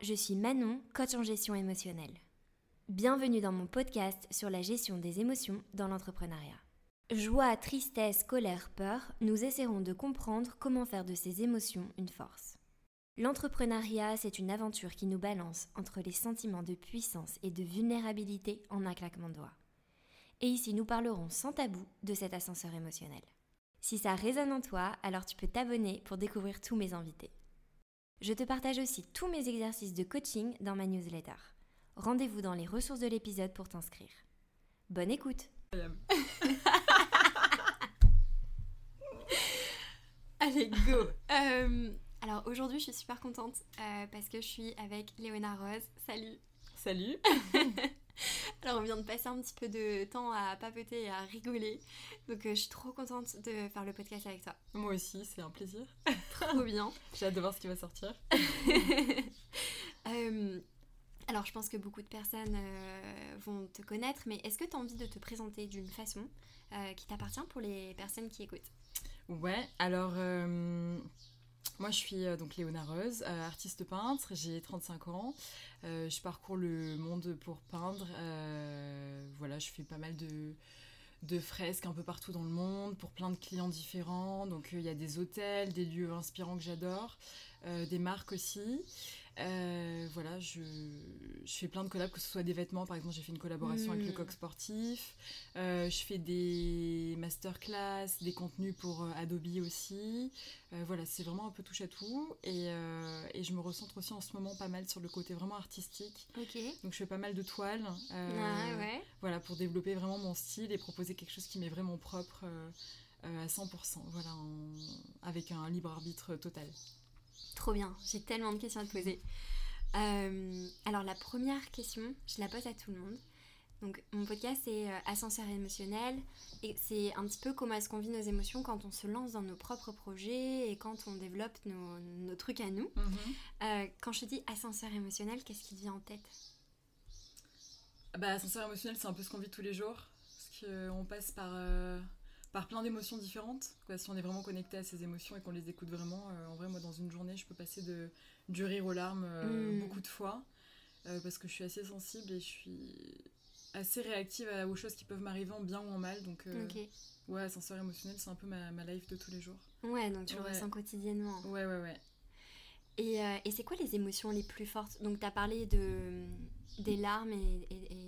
Je suis Manon, coach en gestion émotionnelle. Bienvenue dans mon podcast sur la gestion des émotions dans l'entrepreneuriat. Joie, tristesse, colère, peur, nous essaierons de comprendre comment faire de ces émotions une force. L'entrepreneuriat, c'est une aventure qui nous balance entre les sentiments de puissance et de vulnérabilité en un claquement de doigts. Et ici, nous parlerons sans tabou de cet ascenseur émotionnel. Si ça résonne en toi, alors tu peux t'abonner pour découvrir tous mes invités. Je te partage aussi tous mes exercices de coaching dans ma newsletter. Rendez-vous dans les ressources de l'épisode pour t'inscrire. Bonne écoute Allez, go euh, Alors aujourd'hui, je suis super contente euh, parce que je suis avec Léona Rose. Salut Salut Alors on vient de passer un petit peu de temps à papoter et à rigoler. Donc euh, je suis trop contente de faire le podcast avec toi. Moi aussi, c'est un plaisir. Trop bien. J'ai hâte de voir ce qui va sortir. Euh, alors je pense que beaucoup de personnes euh, vont te connaître, mais est-ce que tu as envie de te présenter d'une façon qui t'appartient pour les personnes qui écoutent? Ouais, alors moi, je suis euh, donc Léona Reuse, euh, artiste peintre, j'ai 35 ans. Euh, je parcours le monde pour peindre. voilà, je fais pas mal de, de fresques un peu partout dans le monde pour plein de clients différents. Donc il y a des hôtels, des lieux inspirants que j'adore, des marques aussi. Euh, voilà, je, fais plein de collabs, que ce soit des vêtements, par exemple, j'ai fait une collaboration avec le hmm. coq sportif. Euh, je fais des masterclass, des contenus pour euh, Adobe aussi. voilà, c'est vraiment un peu touche à tout. Et, je me recentre aussi en ce moment pas mal sur le côté vraiment artistique. Donc je fais pas mal de toiles. Ah, voilà, pour développer vraiment mon style et proposer quelque chose qui m'est vraiment propre à 100%. Voilà, avec un libre arbitre total. Trop bien, j'ai tellement de questions à te poser. Euh, alors la première question, je la pose à tout le monde. Donc mon podcast c'est euh, ascenseur émotionnel et c'est un petit peu comment est-ce qu'on vit nos émotions quand on se lance dans nos propres projets et quand on développe nos, trucs à nous. Mhm. Euh, quand je dis ascenseur émotionnel, qu'est-ce qui te vient en tête? Bah ascenseur émotionnel c'est un peu ce qu'on vit tous les jours parce qu'on passe par par plein d'émotions différentes. Quoi. Si on est vraiment connecté à ces émotions et qu'on les écoute vraiment, euh, en vrai, moi, dans une journée, je peux passer de, du rire aux larmes euh, mm. beaucoup de fois euh, parce que je suis assez sensible et je suis assez réactive aux choses qui peuvent m'arriver en bien ou en mal. Donc, ouais, ascenseur émotionnel, c'est un peu ma, ma, life de tous les jours. Ouais, donc tu le ressens quotidiennement. Ouais, ouais, ouais. Et, et c'est quoi les émotions les plus fortes? Donc, tu as parlé de, des larmes et, et, et,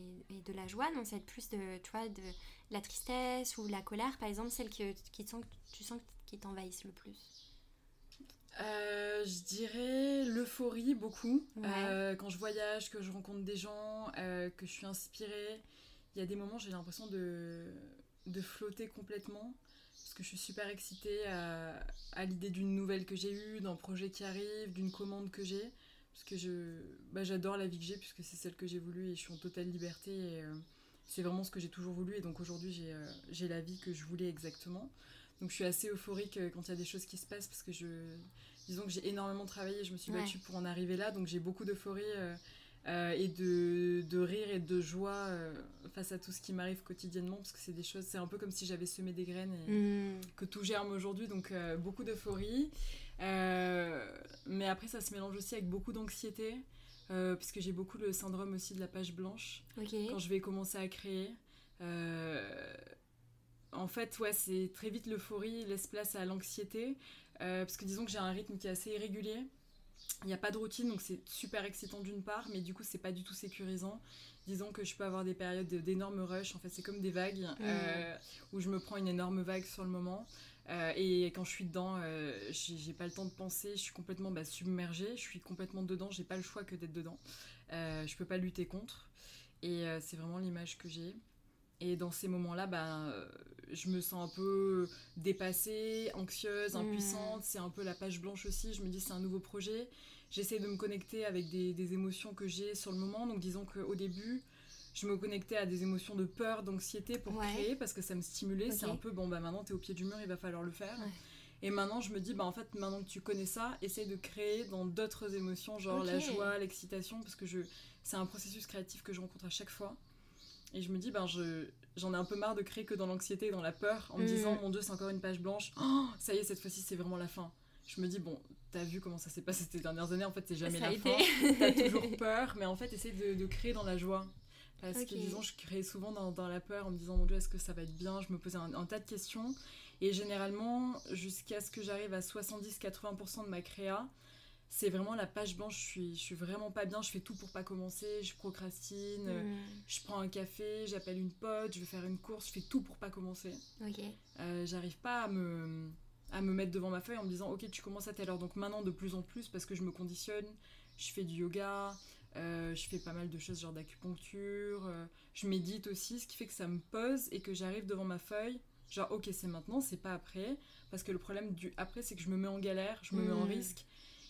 de la joie, non C'est plus de, tu vois, de la tristesse ou la colère, par exemple, celle que, qui te tu sens qui t'envahissent le plus euh, je dirais l'euphorie beaucoup. Euh, quand je voyage, que je rencontre des gens, euh, que je suis inspirée, il y a des moments j'ai l'impression de, de flotter complètement parce que je suis super excitée à, à l'idée d'une nouvelle que j'ai eue, d'un projet qui arrive, d'une commande que j'ai. Parce que je, bah, j'adore la vie que j'ai puisque c'est celle que j'ai voulu et je suis en totale liberté. Et, c'est vraiment ce que j'ai toujours voulu et donc aujourd'hui euh, j'ai la vie que je voulais exactement. Donc je suis assez euphorique euh, quand il y a des choses qui se passent parce que je disons que j'ai énormément travaillé, je me suis battue pour en arriver là, donc j'ai beaucoup d'euphorie euh, et de, de, rire et de joie face à tout ce qui m'arrive quotidiennement parce que c'est des choses, c'est un peu comme si j'avais semé des graines et mm. que tout germe aujourd'hui, donc beaucoup d'euphorie. Mais après ça se mélange aussi avec beaucoup d'anxiété. Euh, parce que j'ai beaucoup le syndrome aussi de la page blanche quand je vais commencer à créer. Euh, en fait, ouais, c'est très vite l'euphorie laisse place à l'anxiété, euh, parce que disons que j'ai un rythme qui est assez irrégulier. Il n'y a pas de routine, donc c'est super excitant d'une part, mais du coup, c'est pas du tout sécurisant. Disons que je peux avoir des périodes d'énormes rush, en fait, c'est comme des vagues, mmh. où je me prends une énorme vague sur le moment. Euh, et quand je suis dedans, euh, j'ai pas le temps de penser, je suis complètement bah, submergée, je suis complètement dedans, j'ai pas le choix que d'être dedans. Euh, je peux pas lutter contre. Et c'est vraiment l'image que j'ai. Et dans ces moments-là, bah, je me sens un peu dépassée, anxieuse, hmm. impuissante. C'est un peu la page blanche aussi. Je me dis c'est un nouveau projet. J'essaie de me connecter avec des, des émotions que j'ai sur le moment. Donc disons qu'au début, je me connectais à des émotions de peur, d'anxiété pour créer parce que ça me stimulait. C'est un peu bon, bah maintenant t'es au pied du mur, il va falloir le faire. Et maintenant, je me dis, bah en fait, maintenant que tu connais ça, essaye de créer dans d'autres émotions, genre la joie, l'excitation, parce que je, c'est un processus créatif que je rencontre à chaque fois. Et je me dis, ben je, j'en ai un peu marre de créer que dans l'anxiété et dans la peur, en me mm. disant, mon Dieu, c'est encore une page blanche. Oh, ça y est, cette fois-ci, c'est vraiment la fin. Je me dis, bon, t'as vu comment ça s'est passé ces dernières années, en fait, c'est jamais la fin. T'as toujours peur, mais en fait, essaie de, de créer dans la joie. Parce que, disons, je créais souvent dans, dans, la peur en me disant, mon Dieu, est-ce que ça va être bien? Je me posais un, tas de questions. Et généralement, jusqu'à ce que j'arrive à 70-80% de ma créa, c'est vraiment la page blanche. Je suis, je suis vraiment pas bien. Je fais tout pour pas commencer. Je procrastine. Hmm. Je prends un café. J'appelle une pote. Je vais faire une course. Je fais tout pour pas commencer. Ok. Euh, j'arrive pas à me à me mettre devant ma feuille en me disant ok tu commences à telle heure donc maintenant de plus en plus parce que je me conditionne je fais du yoga euh, je fais pas mal de choses genre d'acupuncture euh, je médite aussi ce qui fait que ça me pose et que j'arrive devant ma feuille genre ok c'est maintenant c'est pas après parce que le problème du après c'est que je me mets en galère je me mets en mmh. risque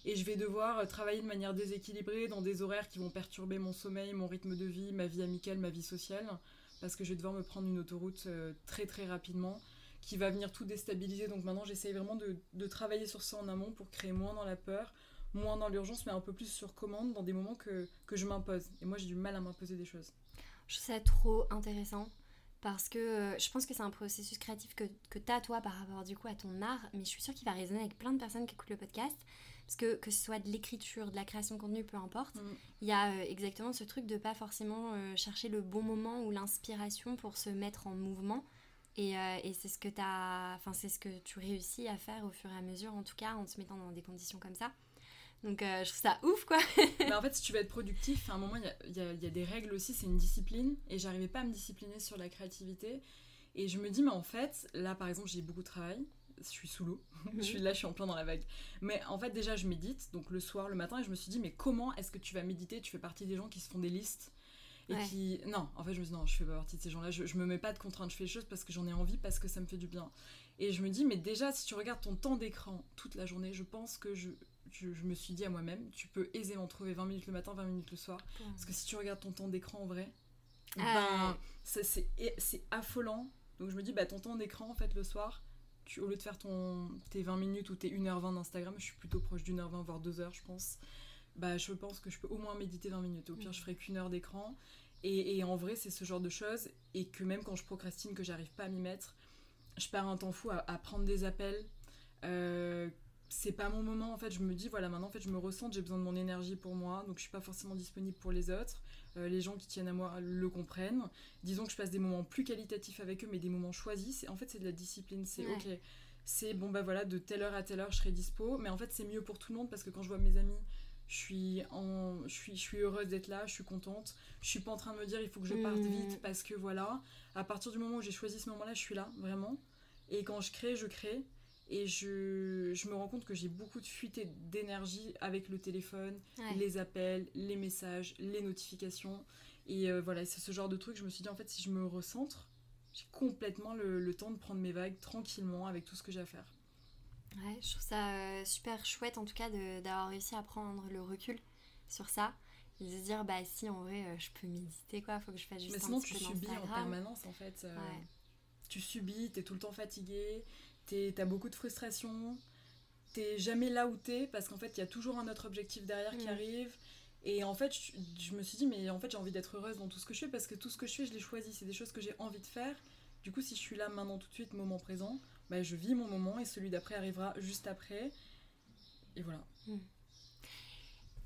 et je vais devoir euh, travailler de manière déséquilibrée dans des horaires qui vont perturber mon sommeil mon rythme de vie ma vie amicale ma vie sociale parce que je vais devoir me prendre une autoroute très très rapidement qui va venir tout déstabiliser. Donc maintenant, j'essaye vraiment de, de, travailler sur ça en amont pour créer moins dans la peur, moins dans l'urgence, mais un peu plus sur commande dans des moments que, que je m'impose. Et moi, j'ai du mal à m'imposer des choses. Je trouve ça trop intéressant parce que euh, je pense que c'est un processus créatif que, que tu as toi par rapport du coup à ton art, mais je suis sûre qu'il va résonner avec plein de personnes qui écoutent le podcast. Parce que que ce soit de l'écriture, de la création de contenu, peu importe, mm. il y a euh, exactement ce truc de pas forcément euh, chercher le bon moment ou l'inspiration pour se mettre en mouvement. Euh, et, c'est ce que as, enfin c'est ce que tu réussis à faire au fur et à mesure, en tout cas en te mettant dans des conditions comme ça. Donc euh, je trouve ça ouf quoi. mais en fait, si tu veux être productif, à un moment, il y a, y a, des règles aussi, c'est une discipline. Et j'arrivais pas à me discipliner sur la créativité. Et je me dis, mais en fait, là par exemple, j'ai beaucoup de travail. Je suis sous l'eau. je suis là, je suis en plein dans la vague. Mais en fait, déjà, je médite, donc le soir, le matin, et je me suis dit, mais comment est-ce que tu vas méditer? Tu fais partie des gens qui se font des listes et qui non en fait je me dis non je fais pas partie de ces gens là je, je me mets pas de contraintes je fais les choses parce que j'en ai envie parce que ça me fait du bien et je me dis mais déjà si tu regardes ton temps d'écran toute la journée je pense que je, je, me suis dit à moi-même tu peux aisément trouver 20 minutes le matin 20 minutes le soir parce que si tu regardes ton temps d'écran en vrai ah ben c'est affolant donc je me dis bah ton temps d'écran en fait le soir tu, au lieu de faire ton, tes 20 minutes ou tes 1h20 d'Instagram, je suis plutôt proche d'une heure 20 voire 2 heures je pense bah je pense que je peux au moins méditer 20 minutes. Au pire, je ferai qu'une heure d'écran. Et, en vrai, c'est ce genre de choses. Et que même quand je procrastine, que j'arrive pas à m'y mettre, je perds un temps fou à, prendre des appels. Euh, c'est pas mon moment en fait. Je me dis, voilà, maintenant en fait, je me ressens, j'ai besoin de mon énergie pour moi. Donc je suis pas forcément disponible pour les autres. Euh, les gens qui tiennent à moi le comprennent. Disons que je passe des moments plus qualitatifs avec eux, mais des moments choisis. En fait, c'est de la discipline. C'est ok. C'est bon, bah voilà, de telle heure à telle heure, je serai dispo. Mais en fait, c'est mieux pour tout le monde parce que quand je vois mes amis je suis, en, je suis, je suis heureuse d'être là, je suis contente. Je suis pas en train de me dire il faut que je parte mm. vite parce que voilà. À partir du moment où j'ai choisi ce moment-là, je suis là, vraiment. Et quand je crée, je crée. Et je, je me rends compte que j'ai beaucoup de fuite d'énergie avec le téléphone, les appels, les messages, les notifications. Et euh, voilà, c'est ce genre de truc. Je me suis dit, en fait, si je me recentre, j'ai complètement le, le temps de prendre mes vagues tranquillement avec tout ce que j'ai à faire. Ouais, je trouve ça euh, super chouette en tout cas d'avoir réussi à prendre le recul sur ça et de se dire bah si en vrai euh, je peux méditer quoi, faut que je fasse juste Mais sinon tu subis en permanence en fait. Euh, tu subis, t'es tout le temps fatigué, t'as beaucoup de frustration, t'es jamais là où t'es parce qu'en fait il y a toujours un autre objectif derrière qui mm. arrive. Et en fait, je, je, me suis dit, mais en fait, j'ai envie d'être heureuse dans tout ce que je fais parce que tout ce que je fais, je l'ai choisi. C'est des choses que j'ai envie de faire. Du coup, si je suis là maintenant, tout de suite, moment présent, bah, je vis mon moment et celui d'après arrivera juste après. Et voilà. Hmm.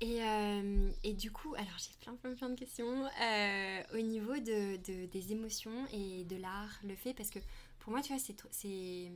Et, euh, et, du coup, alors j'ai plein, plein, plein de questions. Euh, au niveau de, de, des émotions et de l'art, le fait, parce que pour moi, tu vois, c'est.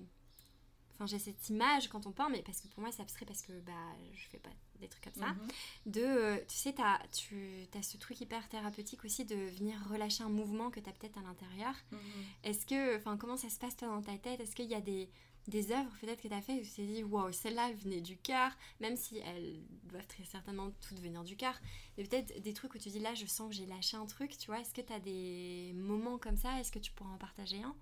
Enfin, j'ai cette image quand on parle, mais parce que pour moi, c'est abstrait parce que bah, je fais pas des trucs comme ça. Mhm. De, euh, tu sais, as, tu as ce truc hyper thérapeutique aussi de venir relâcher un mouvement que tu as peut-être à l'intérieur. Mhm. Est-ce que, enfin, comment ça se passe toi dans ta tête? Est-ce qu'il y a des, des œuvres peut-être que tu as fait où tu t'es dit, waouh, celle-là venait du cœur, même si elles doivent très certainement toutes venir du cœur. Mais peut-être des trucs où tu dis, là, je sens que j'ai lâché un truc, tu vois. Est-ce que tu as des moments comme ça? Est-ce que tu pourrais en partager un?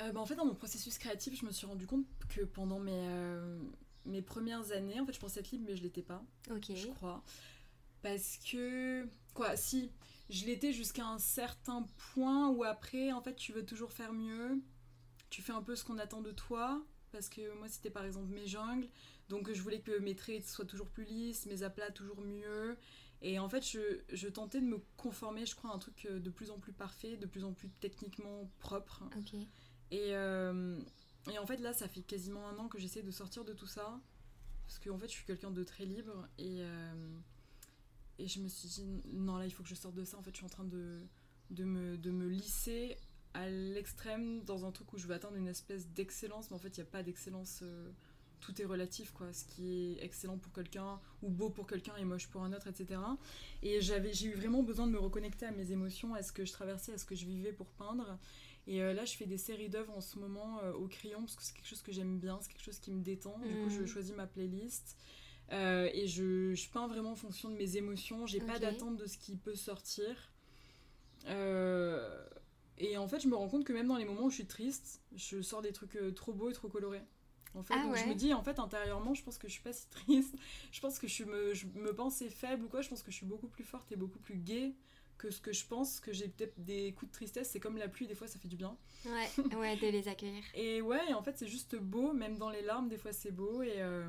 Euh, bah, en fait, dans mon processus créatif, je me suis rendu compte que pendant mes, euh, mes premières années, en fait, je pensais être libre, mais je l'étais pas. Ok. Je crois. Parce que. Quoi, si. Je l'étais jusqu'à un certain point où après, en fait, tu veux toujours faire mieux. Tu fais un peu ce qu'on attend de toi. Parce que moi, c'était par exemple mes jungles. Donc, je voulais que mes traits soient toujours plus lisses, mes aplats toujours mieux. Et en fait, je, je, tentais de me conformer, je crois, à un truc euh, de plus en plus parfait, de plus en plus techniquement propre. Ok. Et, euh, et en fait, là, ça fait quasiment un an que j'essaie de sortir de tout ça. Parce qu'en en fait, je suis quelqu'un de très libre. Et, euh, et je me suis dit, non, là, il faut que je sorte de ça. En fait, je suis en train de, de, me, de me lisser à l'extrême dans un truc où je veux atteindre une espèce d'excellence. Mais en fait, il n'y a pas d'excellence. Euh, tout est relatif, quoi. Ce qui est excellent pour quelqu'un, ou beau pour quelqu'un, et moche pour un autre, etc. Et j'avais, j'ai eu vraiment besoin de me reconnecter à mes émotions, à ce que je traversais, à ce que je vivais pour peindre. Et euh, là, je fais des séries d'œuvres en ce moment euh, au crayon parce que c'est quelque chose que j'aime bien, c'est quelque chose qui me détend. Du coup, je mm. choisis ma playlist. Euh, et je, je, peins vraiment en fonction de mes émotions. J'ai pas d'attente de ce qui peut sortir. et en fait, je me rends compte que même dans les moments où je suis triste, je sors des trucs trop beaux et trop colorés. En fait, ah donc je me dis, en fait, intérieurement, je pense que je suis pas si triste. Je pense que je me, je me pensais faible ou quoi. Je pense que je suis beaucoup plus forte et beaucoup plus gaie que ce que je pense, que j'ai peut-être des coups de tristesse, c'est comme la pluie, des fois ça fait du bien. Ouais, ouais, de les accueillir. et ouais, en fait c'est juste beau, même dans les larmes, des fois c'est beau. Et, euh,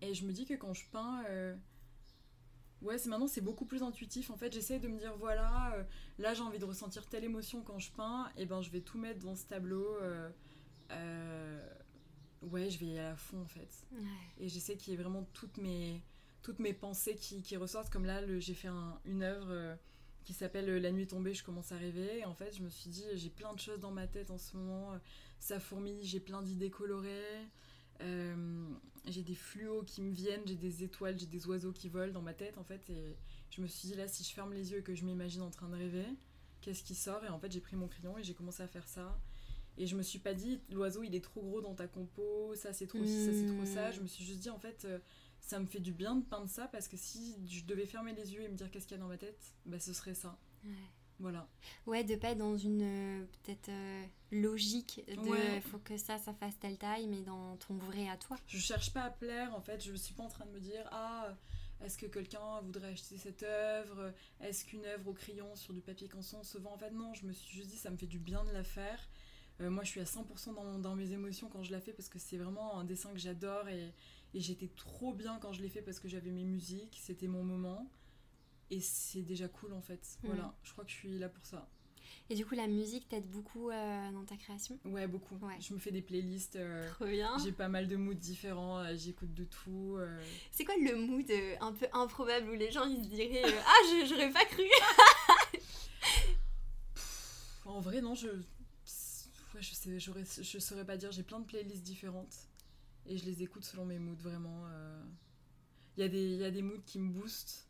et je me dis que quand je peins, euh, ouais, c'est maintenant c'est beaucoup plus intuitif. En fait, j'essaie de me dire, voilà, euh, là j'ai envie de ressentir telle émotion quand je peins, et ben je vais tout mettre dans ce tableau. ouais, je vais y aller à fond en fait. Et j'essaie qu'il y ait vraiment toutes mes toutes mes pensées qui, qui ressortent. Comme là, j'ai fait une œuvre euh, qui s'appelle La nuit tombée, je commence à rêver. Et en fait, je me suis dit, j'ai plein de choses dans ma tête en ce moment. Ça fourmille, j'ai plein d'idées colorées. Euh, j'ai des fluos qui me viennent, j'ai des étoiles, j'ai des oiseaux qui volent dans ma tête en fait. Et je me suis dit, là, si je ferme les yeux et que je m'imagine en train de rêver, qu'est-ce qui sort? Et en fait, j'ai pris mon crayon et j'ai commencé à faire ça. Et je me suis pas dit, l'oiseau il est trop gros dans ta compo, ça c'est trop ça, c'est trop ça. Je me suis juste dit, en fait, euh, ça me fait du bien de peindre ça parce que si je devais fermer les yeux et me dire qu'est-ce qu'il y a dans ma tête, bah ce serait ça. Ouais. Voilà. Ouais, de pas être dans une euh, peut-être euh, logique de faut que ça, ça fasse telle taille, mais dans ton vrai à toi. Je cherche pas à plaire en fait, je suis pas en train de me dire ah est-ce que quelqu'un voudrait acheter cette œuvre? Est-ce qu'une œuvre au crayon sur du papier canson se vend? En fait, non, je me suis juste dit ça me fait du bien de la faire. Euh, moi, je suis à 100% dans, dans, mes émotions quand je la fais parce que c'est vraiment un dessin que j'adore et, et j'étais trop bien quand je l'ai fait parce que j'avais mes musiques, c'était mon moment. Et c'est déjà cool en fait. Mm. Voilà, je crois que je suis là pour ça. Et du coup, la musique t'aide beaucoup euh, dans ta création? Ouais, beaucoup. Je me fais des playlists. Euh, trop bien. J'ai pas mal de moods différents, euh, j'écoute de tout. C'est quoi le mood un peu improbable où les gens ils se diraient Ah, j'aurais pas cru En vrai, non, je. Ouais, je, sais, je saurais pas dire, j'ai plein de playlists différentes et je les écoute selon mes moods vraiment. Il euh. y, a des, moods qui me boostent,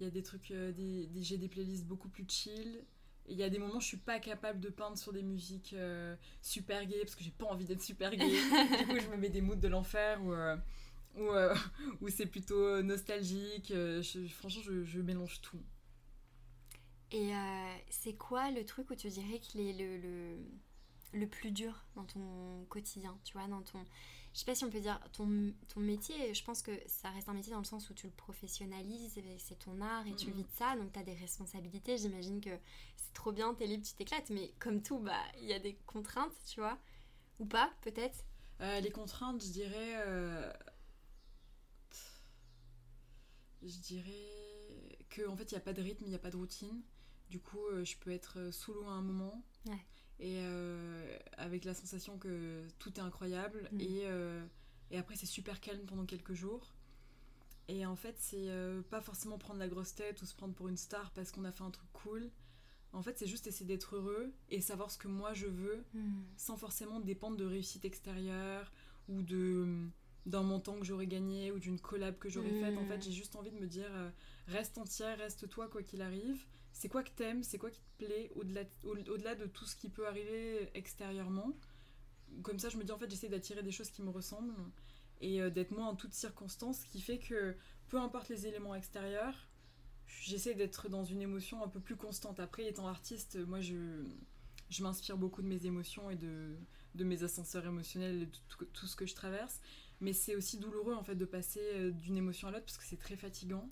il y a des trucs, euh, des, j'ai des playlists beaucoup plus chill. Et il y a des moments où je suis pas capable de peindre sur des musiques euh, super gay parce que j'ai pas envie d'être super gay. du coup, je me mets des moods de l'enfer ou où, c'est plutôt nostalgique. franchement, je, mélange tout. Et c'est quoi le truc où tu dirais qu'il est le, le, le, plus dur dans ton quotidien Tu vois, dans ton je sais pas si on peut dire ton, ton métier, je pense que ça reste un métier dans le sens où tu le professionnalises, c'est ton art et tu vis de ça, donc tu as des responsabilités. J'imagine que c'est trop bien, t'es libre, tu t'éclates, mais comme tout, bah il y a des contraintes, tu vois, ou pas, peut-être euh, Les contraintes, je dirais. Euh, je dirais que en fait, il n'y a pas de rythme, il n'y a pas de routine. Du coup, euh, je peux être sous l'eau à un moment. Ouais et euh, avec la sensation que tout est incroyable mm. et, euh, et, après c'est super calme pendant quelques jours et en fait c'est euh, pas forcément prendre la grosse tête ou se prendre pour une star parce qu'on a fait un truc cool en fait c'est juste essayer d'être heureux et savoir ce que moi je veux mm. sans forcément dépendre de réussite extérieure ou de d'un montant que j'aurais gagné ou d'une collab que j'aurais faite en fait mm. j'ai juste envie de me dire reste entière reste toi quoi qu'il arrive c'est quoi que t'aimes, c'est quoi qui te plaît au-delà au, delà de tout ce qui peut arriver extérieurement. Comme ça, je me dis en fait, j'essaie d'attirer des choses qui me ressemblent et euh, d'être moi en toutes circonstances, ce qui fait que peu importe les éléments extérieurs, j'essaie d'être dans une émotion un peu plus constante. Après, étant artiste, moi je, je m'inspire beaucoup de mes émotions et de, de mes ascenseurs émotionnels et de tout, ce que je traverse. Mais c'est aussi douloureux en fait de passer euh, d'une émotion à l'autre parce que c'est très fatigant.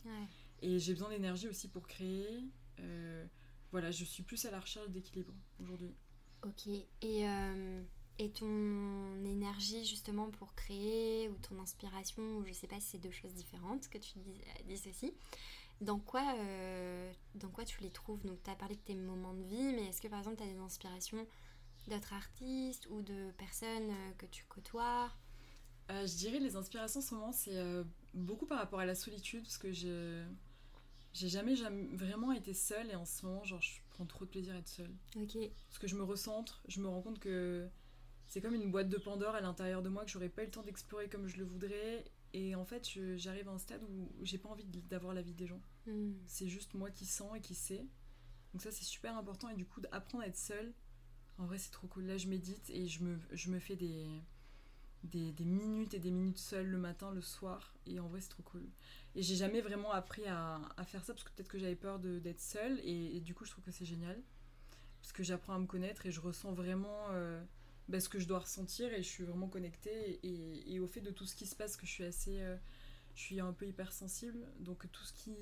Et j'ai besoin d'énergie aussi pour créer. Euh, voilà, je suis plus à la recherche d'équilibre aujourd'hui. Ok. Et, euh, et ton énergie justement pour créer ou ton inspiration, ou je sais pas si c'est deux choses différentes que tu dis, dis aussi, dans quoi, euh, dans quoi tu les trouves? Donc tu as parlé de tes moments de vie, mais est-ce que par exemple tu as des inspirations d'autres artistes ou de personnes euh, que tu côtoies? Euh, Je dirais les inspirations en ce moment, c'est euh, beaucoup par rapport à la solitude, parce que je j'ai jamais, jamais vraiment été seule et en ce moment, genre, je prends trop de plaisir à être seule. Ok. Parce que je me recentre, je me rends compte que c'est comme une boîte de Pandore à l'intérieur de moi que j'aurais pas eu le temps d'explorer comme je le voudrais. Et en fait, j'arrive à un stade où j'ai pas envie d'avoir la vie des gens. Hmm. C'est juste moi qui sens et qui sais. Donc ça, c'est super important. Et du coup, d'apprendre à être seule, en vrai, c'est trop cool. Là, je médite et je me, je me fais des, des, minutes et des minutes seule le matin, le soir. Et en vrai, c'est trop cool. Et j'ai jamais vraiment appris à, faire ça parce que peut-être que j'avais peur d'être seule. Et, du coup, je trouve que c'est génial. Parce que j'apprends à me connaître et je ressens vraiment euh, bah, ce que je dois ressentir. Et je suis vraiment connectée. Et, au fait de tout ce qui se passe, que je suis assez... euh, je suis un peu hypersensible. Donc tout ce qui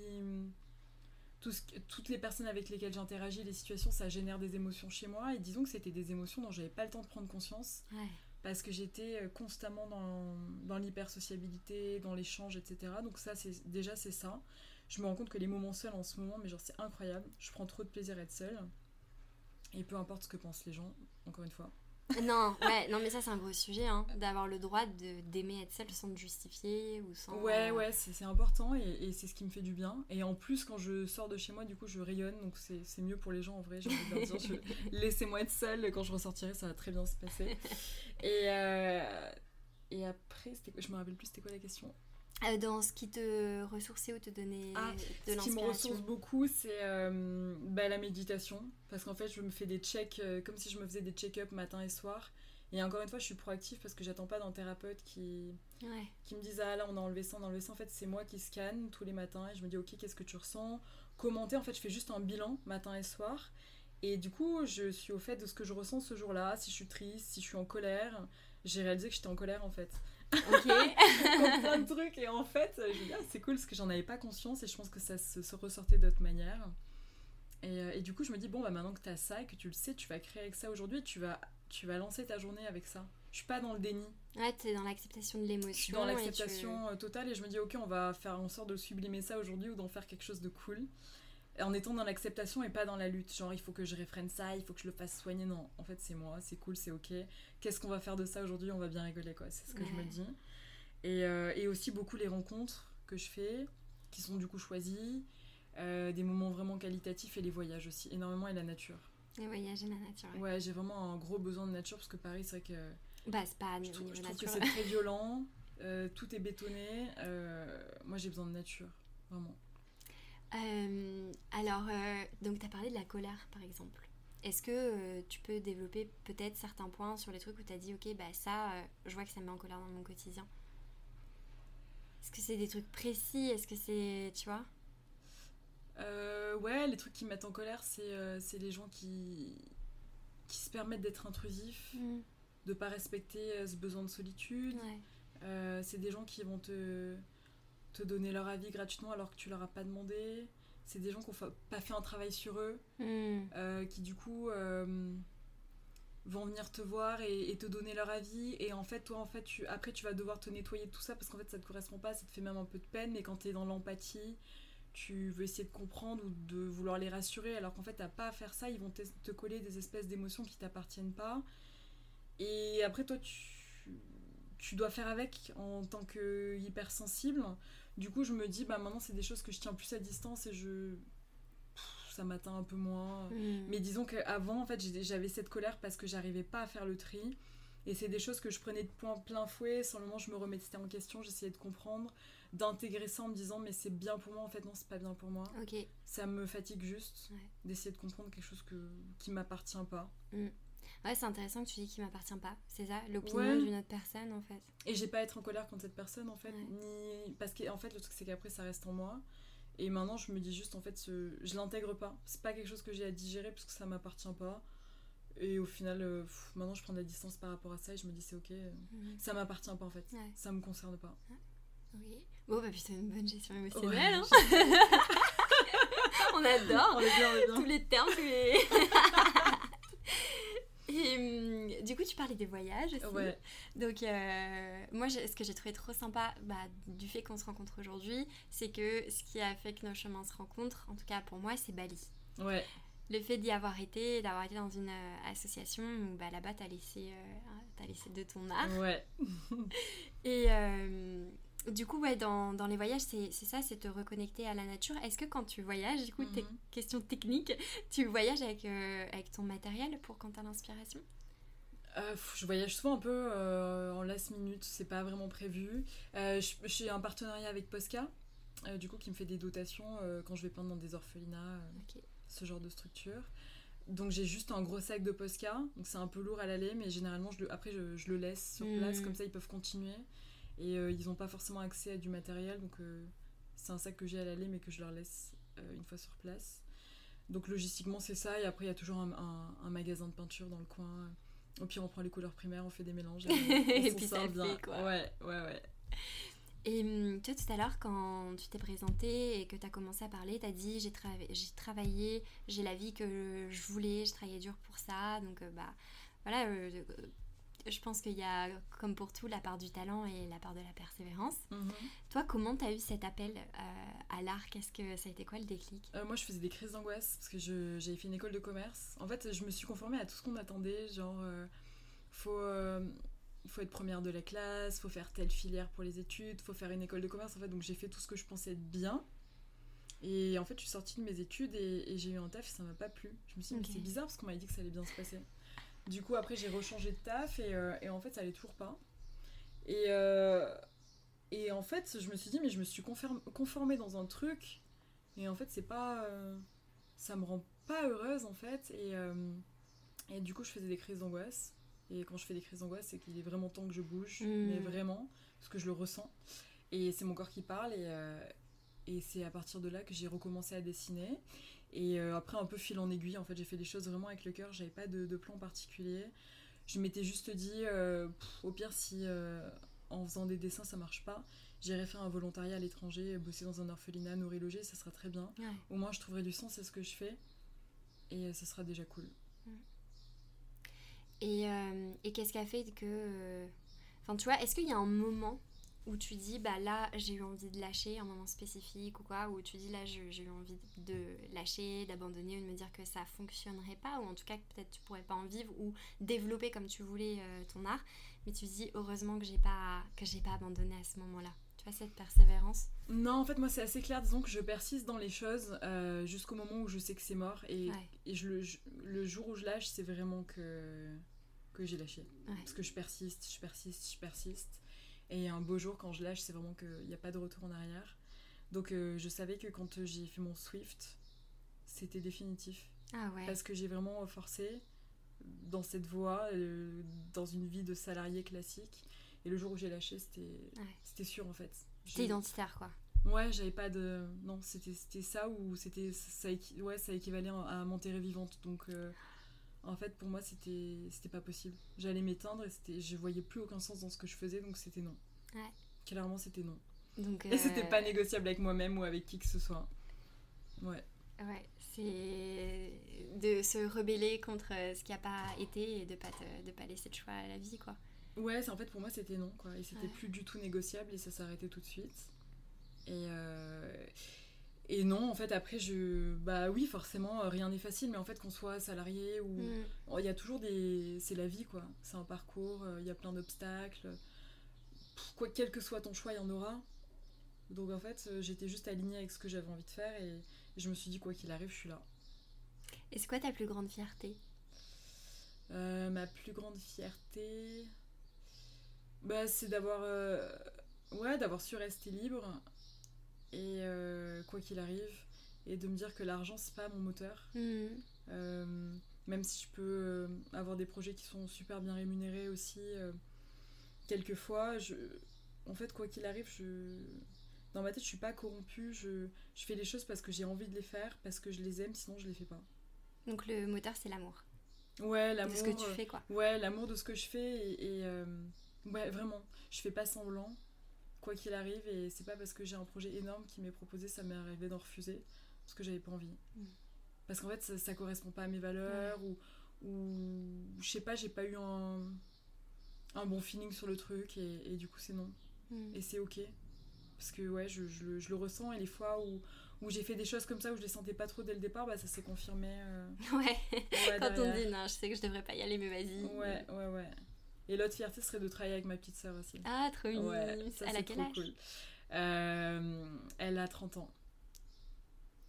toutes les personnes avec lesquelles j'interagis, les situations, ça génère des émotions chez moi. Et disons que c'était des émotions dont j'avais pas le temps de prendre conscience Ouais. Parce que j'étais euh, constamment dans, dans l'hypersociabilité, dans l'échange, etc. Donc ça, c'est déjà c'est ça. Je me rends compte que les moments seuls en ce moment, mais genre c'est incroyable. Je prends trop de plaisir à être seule. Et peu importe ce que pensent les gens, encore une fois. Non, ouais, non, mais ça, c'est un gros sujet, hein, d'avoir le droit de- d'aimer être seule sans te justifier ou sans. Ouais, euh, ouais, c'est important et, et c'est ce qui me fait du bien. Et en plus, quand je sors de chez moi, du coup, je rayonne, donc c'est mieux pour les gens en vrai. J'ai envie de leur dire, laissez-moi être seule, quand je ressortirai, ça va très bien se passer. Et, euh, et après, c'était quoi je me rappelle plus, c'était quoi la question? Euh, dans ce qui te ressourçait ou te donnait Ah, de Ce qui me l'inspiration. ressource beaucoup, c'est euh, bah, la méditation. Parce qu'en fait, je me fais des checks, euh, comme si je me faisais des check-up matin et soir. Et encore une fois, je suis proactive parce que j'attends pas d'un thérapeute qui, Ouais. qui me dise ah là on a enlevé ça, on a enlevé ça. En fait, c'est moi qui scanne tous les matins et je me dis ok, qu'est-ce que tu ressens? Commenter, en fait, je fais juste un bilan matin et soir. Et du coup, je suis au fait de ce que je ressens ce jour-là, si je suis triste, si je suis en colère. J'ai réalisé que j'étais en colère en fait. Ok. Comme plein de trucs. Et en fait, je me dis, ah, c'est cool parce que j'en avais pas conscience et je pense que ça se, se ressortait d'autre manière. Et, euh, et du coup, je me dis, bon, bah maintenant que tu as ça et que tu le sais, tu vas créer avec ça aujourd'hui, tu vas, tu vas lancer ta journée avec ça. Je suis pas dans le déni. ouais, t'es dans l'acceptation de l'émotion. Je suis dans l'acceptation euh, totale et je me dis, ok, on va faire en sorte de sublimer ça aujourd'hui ou d'en faire quelque chose de cool. En étant dans l'acceptation et pas dans la lutte. Genre, il faut que je réfrène ça, il faut que je le fasse soigner. Non, en fait, c'est moi, c'est cool, c'est ok. Qu'est-ce qu'on va faire de ça aujourd'hui? On va bien rigoler, quoi. C'est ce que je me dis. Et, euh, et aussi beaucoup les rencontres que je fais, qui sont du coup choisies, euh, des moments vraiment qualitatifs et les voyages aussi, énormément et la nature. tu- Les voyages et la nature. ouais. Ouais, j'ai vraiment un gros besoin de nature parce que Paris, c'est vrai que Bah, c'est pas je trouve, je trouve que c'est très violent, euh, tout est bétonné. moi, j'ai besoin de nature, vraiment. Euh, alors, euh, donc tu as parlé de la colère par exemple. Est-ce que euh, tu peux développer peut-être certains points sur les trucs où tu as dit, ok, bah ça, euh, je vois que ça me met en colère dans mon quotidien? Est-ce que c'est des trucs précis? Est-ce que c'est, tu vois? Ouais, les trucs qui me mettent en colère, c'est les gens qui, qui se permettent d'être intrusifs, de pas respecter ce besoin de solitude. Ouais. C'est des gens qui vont te, te donner leur avis gratuitement alors que tu leur as pas demandé. C'est des gens qui n'ont pas fait un travail sur eux, Hmm. euh, qui du coup euh, vont venir te voir et, et te donner leur avis. Et en fait, toi, en fait, tu, après, tu vas devoir te nettoyer de tout ça parce qu'en fait, ça te correspond pas, ça te fait même un peu de peine. Mais quand tu es dans l'empathie, tu veux essayer de comprendre ou de vouloir les rassurer alors qu'en fait, t'as pas à faire ça. Ils vont te, te coller des espèces d'émotions qui t'appartiennent pas. Et après, toi, tu, tu dois faire avec en tant que hypersensible. Du coup, je me dis, bah maintenant, c'est des choses que je tiens plus à distance et je. Pff, Ça m'atteint un peu moins. Hmm. Mais disons qu'avant, en fait, j'avais cette colère parce que j'arrivais pas à faire le tri. Et c'est des choses que je prenais de plein, plein fouet. Sans le moment, je me remettais en question, j'essayais de comprendre, d'intégrer ça en me disant, mais c'est bien pour moi. En fait, non, c'est pas bien pour moi. Ça me fatigue juste Ouais. d'essayer de comprendre quelque chose que, qui m'appartient pas. Ouais, c'est intéressant que tu dis qu'il m'appartient pas. C'est ça, l'opinion Ouais. d'une autre personne en fait. Et j'ai pas à être en colère contre cette personne, en fait. Ouais. Ni... Parce qu'en fait, le truc, c'est qu'après, ça reste en moi. Et maintenant, je me dis juste, en fait, ce... je l'intègre pas. C'est pas quelque chose que j'ai à digérer parce que ça m'appartient pas. Et au final, euh, pff, maintenant, je prends de la distance par rapport à ça et je me dis, c'est ok. euh, Mhm. Ça m'appartient pas, en fait. Ouais. Ça me concerne pas. Ok. Bon, bah putain, une bonne gestion Ouais. émotionnelle. hein. on adore. On est bien, on est bien. tous les termes, tous les. Et hum, du coup, tu parlais des voyages aussi. Ouais. Donc, euh, moi, ce que j'ai trouvé trop sympa bah, du fait qu'on se rencontre aujourd'hui, c'est que ce qui a fait que nos chemins se rencontrent, en tout cas pour moi, c'est Bali. Ouais. le fait d'y avoir été, d'avoir été dans une association où bah, là-bas, tu as laissé, as laissé de ton art. Ouais. Et du coup, ouais, dans, dans les voyages, c'est ça, c'est te reconnecter à la nature. Est-ce que quand tu voyages, du coup, tes mhm. questions techniques, tu voyages avec, euh, avec ton matériel pour quand t'as l'inspiration? Euh, je voyage souvent un peu euh, en last minute, c'est pas vraiment prévu. je, suis un partenariat avec Posca, du coup, qui me fait des dotations quand je vais peindre dans des orphelinats, ce genre de structure. Donc j'ai juste un gros sac de Posca, donc c'est un peu lourd à l'aller, mais généralement, je le, après, je, je le laisse sur place, hmm. comme ça ils peuvent continuer. Et euh, ils n'ont pas forcément accès à du matériel, donc euh, c'est un sac que j'ai à l'aller, mais que je leur laisse euh, une fois sur place. Donc logistiquement, c'est ça. Et après, il y a toujours un, un, magasin de peinture dans le coin. Au pire, on prend les couleurs primaires, on fait des mélanges. Et, puis ça bien. Fait, quoi. Ouais, ouais, ouais. Et hum, tu vois, tout à l'heure, quand tu t'es présenté et que tu as commencé à parler, tu as dit j'ai travaillé, j'ai la vie que je voulais, j'ai travaillé dur pour ça. Donc, bah, voilà, je pense qu'il y a, comme pour tout, la part du talent et la part de la persévérance. Mhm. Toi, comment tu as eu cet appel euh, à l'art? Qu'est-ce que ça a été quoi le déclic? Euh, Moi, je faisais des crises d'angoisse parce que j'avais fait une école de commerce. En fait, je me suis conformée à tout ce qu'on attendait, genre euh, faut faut être première de la classe, faut faire telle filière pour les études, faut faire une école de commerce. En fait, donc j'ai fait tout ce que je pensais être bien. Et en fait, je suis sortie de mes études et, j'ai eu un taf et ça m'a pas plu. Je me suis dit, mais c'est bizarre parce qu'on m'avait dit que ça allait bien se passer. Du coup, après, j'ai rechangé de taf et, euh, et, en fait, ça allait toujours pas. Et, euh, et en fait, je me suis dit, mais je me suis conformée dans un truc. Et en fait, c'est pas. Euh, ça me rend pas heureuse en fait. Et, et du coup, je faisais des crises d'angoisse. Et quand je fais des crises d'angoisse, c'est qu'il est vraiment temps que je bouge. Hmm. Mais vraiment, parce que je le ressens. Et c'est mon corps qui parle. Et, et c'est à partir de là que j'ai recommencé à dessiner. Et euh, après, un peu fil en aiguille, en fait, j'ai fait des choses vraiment avec le cœur, j'avais pas de, plan particulier. Je m'étais juste dit, euh, au pire, si euh, en faisant des dessins ça marche pas, j'irai faire un volontariat à l'étranger, bosser dans un orphelinat, nourrir, loger, ça sera très bien. Au moins, je trouverai du sens à ce que je fais et ça sera déjà cool. Mm. Et, et qu'est-ce qui a fait que. Enfin, tu vois, est-ce qu'il y a un moment où tu dis bah là j'ai eu envie de lâcher un moment spécifique ou quoi où tu dis là j'ai eu envie de lâcher d'abandonner ou de me dire que ça fonctionnerait pas ou en tout cas que peut-être tu pourrais pas en vivre ou développer comme tu voulais euh, ton art. Mais tu dis heureusement que j'ai pas que j'ai pas abandonné à ce moment-là. Tu vois cette persévérance? Non en fait moi c'est assez clair. Disons que je persiste dans les choses euh, jusqu'au moment où je sais que c'est mort. Et, et je, le, le jour où je lâche c'est vraiment que que j'ai lâché. Parce que je persiste je persiste je persiste et un beau jour, quand je lâche, c'est vraiment qu'il n'y a pas de retour en arrière. Donc euh, je savais que quand j'ai fait mon Swift, c'était définitif. Ah ouais. Parce que j'ai vraiment forcé dans cette voie, euh, dans une vie de salarié classique. Et le jour où j'ai lâché, c'était c'était sûr en fait. C'était identitaire quoi. Ouais, j'avais pas de. Non, c'était ça ou c'était. Ça, ouais, ça équivalait à m'enterrer vivante. Donc. Euh, en fait, pour moi, c'était c'était pas possible. J'allais m'éteindre et c'était je voyais plus aucun sens dans ce que je faisais, donc c'était non. Ouais. Clairement, c'était non. Donc, Et c'était pas négociable avec moi-même ou avec qui que ce soit. Ouais. Ouais, c'est de se rebeller contre ce qui a pas été et de pas de pas laisser de choix à la vie, quoi. Ouais, en fait pour moi c'était non, quoi. Et c'était plus du tout négociable et ça arrêté tout de suite. Et euh, et non, en fait, après, je. Bah oui, forcément, euh, rien n'est facile, mais en fait, qu'on soit salarié ou. Mm. Il y a toujours des. C'est la vie, quoi. C'est un parcours, euh, il y a plein d'obstacles. Quoi, quel que soit ton choix, il y en aura. Donc, en fait, euh, j'étais juste alignée avec ce que j'avais envie de faire et, je me suis dit, quoi qu'il arrive, je suis là. Et c'est quoi ta plus grande fierté? Ma plus grande fierté? Bah, c'est d'avoir. Ouais, d'avoir su rester libre et euh, quoi qu'il arrive et de me dire que l'argent c'est pas mon moteur. Mm. euh, même si je peux euh, avoir des projets qui sont super bien rémunérés aussi quelquefois je en fait quoi qu'il arrive je dans ma tête je suis pas corrompue je, je fais les choses parce que j'ai envie de les faire parce que je les aime sinon je les fais pas. Donc le moteur c'est l'amour. Ouais l'amour de ce que tu fais quoi. ouais l'amour de ce que je fais et, et ouais vraiment je fais pas semblant quoi qu'il arrive et c'est pas parce que j'ai un projet énorme qui m'est proposé ça m'est arrivé d'en refuser parce que j'avais pas envie mm. parce qu'en fait ça, ça, correspond pas à mes valeurs ou ou je sais pas j'ai pas eu un un bon feeling sur le truc et, et du coup c'est non mm. et c'est ok Parce que ouais, je, je, le, ressens et les fois où, où j'ai fait des choses comme ça, où je les sentais pas trop dès le départ, bah, ça s'est confirmé. Euh, ouais, quand on dit non, je sais que je devrais pas y aller, mais vas-y. Ouais, ouais, ouais. Et l'autre fierté serait de travailler avec ma petite sœur aussi. Ah, trop mignon. Ouais, elle a quel âge cool. euh, Elle a 30 ans.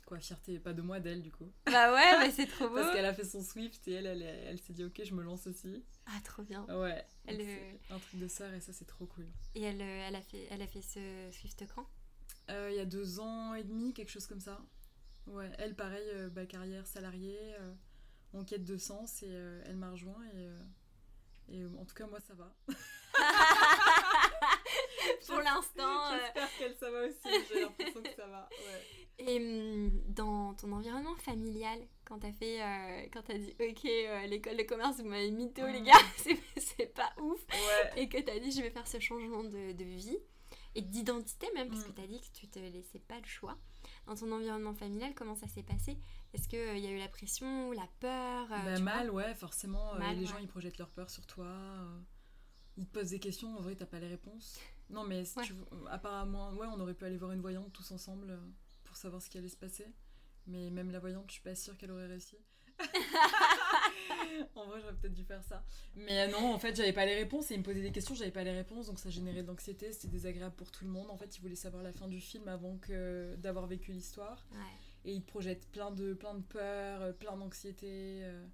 Quoi, fierté, pas de moi, d'elle du coup. Bah ouais, bah c'est trop beau. Parce qu'elle a fait son Swift et elle, elle, elle, s'est dit ok, je me lance aussi. Ah, trop bien. Ouais. Elle, Un truc de sœur et ça, c'est trop cool. Et elle, euh, elle, a fait, elle a fait ce Swift quand? Euh, Il y a deux ans et demi, quelque chose comme ça. Ouais, elle, pareil, euh, bah, carrière salariée, en quête de sens et elle m'a rejoint et, et en tout cas, moi, ça va. Pour l'instant. J'espère qu'elle, ça va aussi. J'ai l'impression que ça va. Ouais. Et hum, dans ton environnement familial, quand t'as fait, euh, quand t'as dit ok, euh, l'école de commerce, vous m'avez mytho les gars, c'est pas ouf, et que t'as dit je vais faire ce changement de, de vie et d'identité même, parce que mm. t'as dit que tu te laissais pas le choix. Dans ton environnement familial, comment ça s'est passé? Est-ce qu'il euh, y a eu la pression, la peur bah, Mal, ouais, forcément. les gens ils projettent leur peur sur toi. ils te posent des questions, en vrai t'as pas les réponses. Non mais apparemment, ouais, on aurait pu aller voir une voyante tous ensemble pour savoir ce qui allait se passer. Mais même la voyante, je suis pas sûre qu'elle aurait réussi. en vrai, j'aurais peut-être dû faire ça. Mais euh, non, en fait, j'avais pas les réponses et ils me posaient des questions, j'avais pas les réponses, donc ça générait de l'anxiété, c'était désagréable pour tout le monde. En fait, ils voulaient savoir la fin du film avant que d'avoir vécu l'histoire. Et ils te projettent plein de, plein de peurs, euh, plein d'anxiété. Euh.